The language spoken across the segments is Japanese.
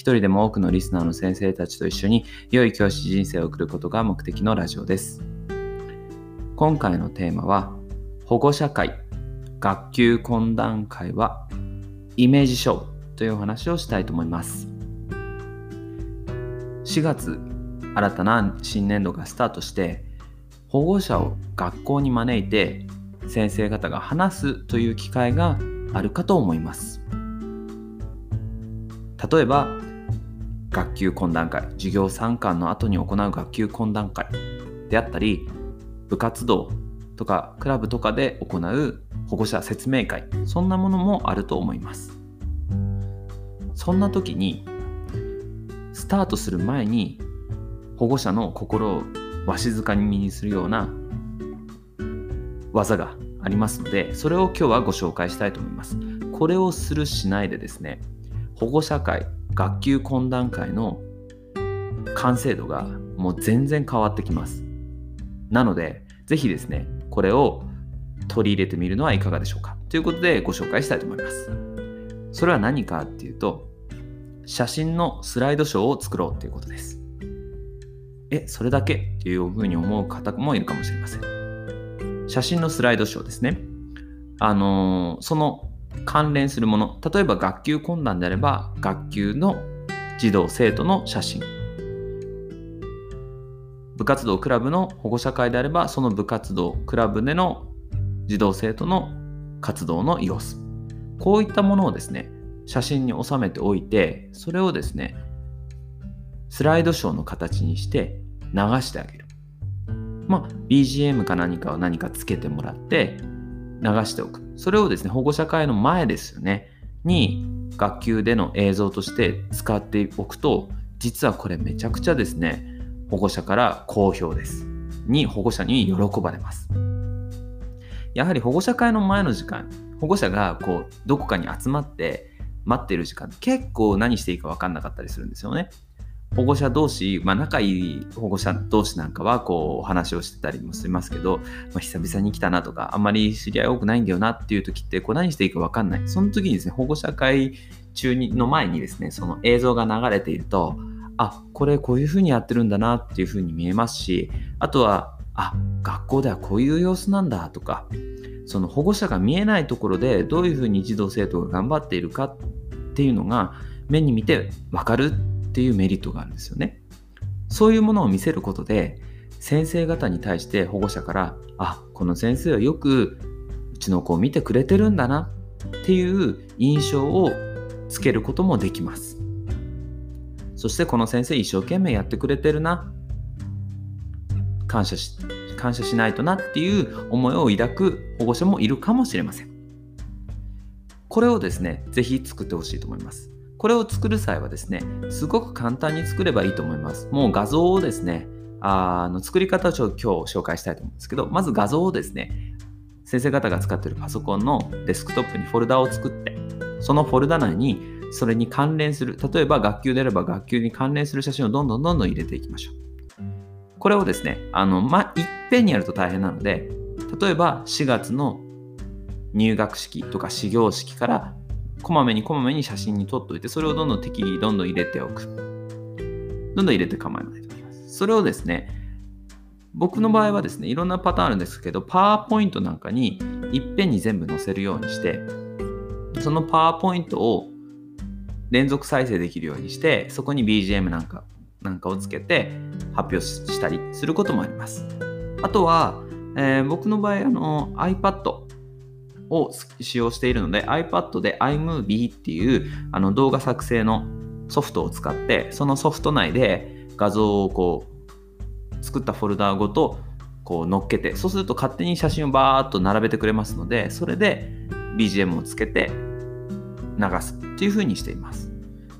一人でも多くのリスナーの先生たちと一緒に良い教師人生を送ることが目的のラジオです。今回のテーマは保護者会学級懇談会はイメージ勝負というお話をしたいと思います。4月新たな新年度がスタートして保護者を学校に招いて先生方が話すという機会があるかと思います。例えば学級懇談会授業参観の後に行う学級懇談会であったり部活動とかクラブとかで行う保護者説明会そんなものもあると思います。そんな時にスタートする前に保護者の心をわしづかみにするような技がありますのでそれを今日はご紹介したいと思います。これをするしないでですね保護者会学級懇談会の完成度がもう全然変わってきます。なのでぜひですねこれを取り入れてみるのはいかがでしょうか。ということでご紹介したいと思います。それは何かっていうと写真のスライドショーを作ろうということです。えそれだけっていうふうに思う方もいるかもしれません。写真のスライドショーですね。あのーその関連するもの。例えば学級懇談であれば学級の児童生徒の写真。部活動クラブの保護者会であればその部活動クラブでの児童生徒の活動の様子。こういったものをですね写真に収めておいてそれをですねスライドショーの形にして流してあげる。まあ BGM か何かを何かつけてもらって流しておく。それをですね保護者会の前ですよねに学級での映像として使っておくと実はこれめちゃくちゃですね保護者から好評です。に保護者に喜ばれます。やはり保護者会の前の時間保護者がこうどこかに集まって待っている時間結構何していいか分かんなかったりするんですよね。保護者同士、まあ、仲いい保護者同士なんかはこうお話をしてたりもしますけど、まあ、久々に来たなとかあんまり知り合い多くないんだよなっていう時ってこう何していいか分かんない。その時にですね保護者会中にの前にですねその映像が流れているとあこれこういう風にやってるんだなっていう風に見えますしあとはあ学校ではこういう様子なんだとかその保護者が見えないところでどういう風に児童生徒が頑張っているかっていうのが目に見て分かるっていうメリットがあるんですよね。そういうものを見せることで先生方に対して保護者からあこの先生はよくうちの子を見てくれてるんだなっていう印象をつけることもできます。そしてこの先生一生懸命やってくれてるな感謝し感謝しないとなっていう思いを抱く保護者もいるかもしれません。これをですね、ぜひ作ってほしいと思います。これを作る際はですね、すごく簡単に作ればいいと思います。もう画像をですね、あの作り方をちょ今日紹介したいと思うんですけど、まず画像をですね、先生方が使っているパソコンのデスクトップにフォルダを作って、そのフォルダ内にそれに関連する、例えば学級であれば学級に関連する写真をどんどんどんどん入れていきましょう。これをですね、あの、ま、いっぺんにやると大変なので、例えば4月の入学式とか始業式からこまめにこまめに写真に撮っておいて、それをどんどん適宜どんどん入れておく。どんどん入れて構わないと思います。それをですね、僕の場合はですね、いろんなパターンあるんですけど、パワーポイントなんかにいっぺんに全部載せるようにして、そのパワーポイントを連続再生できるようにして、そこに BGM なんかなんかをつけて発表したりすることもあります。あとは、えー僕の場合あの iPad を使用しているので iPad で iMovie っていうあの動画作成のソフトを使ってそのソフト内で画像をこう作ったフォルダごとこう乗っけてそうすると勝手に写真をバーッと並べてくれますのでそれで BGM をつけて流すっていう風にしています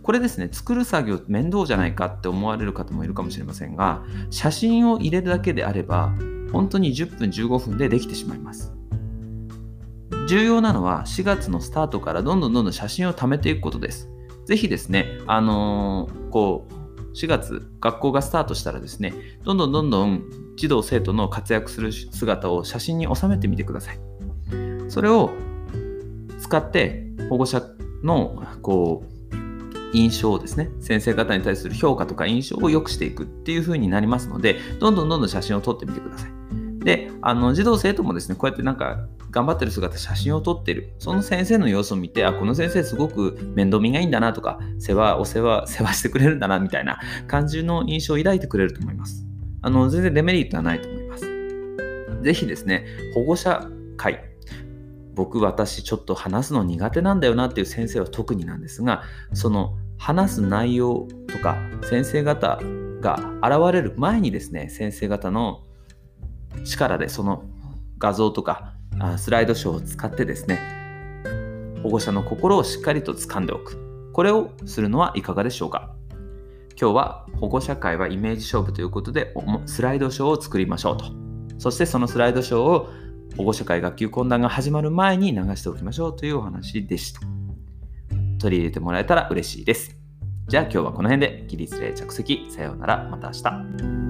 これですね、作る作業面倒じゃないかって思われる方もいるかもしれませんが、写真を入れるだけであれば、本当に10分、15分でできてしまいます。重要なのは4月のスタートからどんどんどんどん写真を貯めていくことです。ぜひですね、あのー、こう、4月、学校がスタートしたらですね、どんどんどんどん児童生徒の活躍する姿を写真に収めてみてください。それを使って保護者のこう印象をですね、先生方に対する評価とか印象を良くしていくっていう風になりますので、どんどんどんどん写真を撮ってみてください。で、あの児童生徒もですね、こうやってなんか頑張ってる姿、写真を撮ってる。その先生の様子を見て、あ、この先生すごく面倒見がいいんだなとか、世話、お世話、世話してくれるんだなみたいな感じの印象を抱いてくれると思います。あの、全然デメリットはないと思います。ぜひですね、保護者会、僕、私、ちょっと話すの苦手なんだよなっていう先生は特になんですが、その話す内容とか、先生方が現れる前にですね、先生方の力でその画像とかスライドショーを使ってですね、保護者の心をしっかりと掴んでおく。これをするのはいかがでしょうか？今日は保護者会はイメージ勝負ということでスライドショーを作りましょうと。そしてそのスライドショーを保護者会学級懇談が始まる前に流しておきましょうというお話でした。取り入れてもらえたら嬉しいです。じゃあ今日はこの辺で起立例着席さようならまた明日。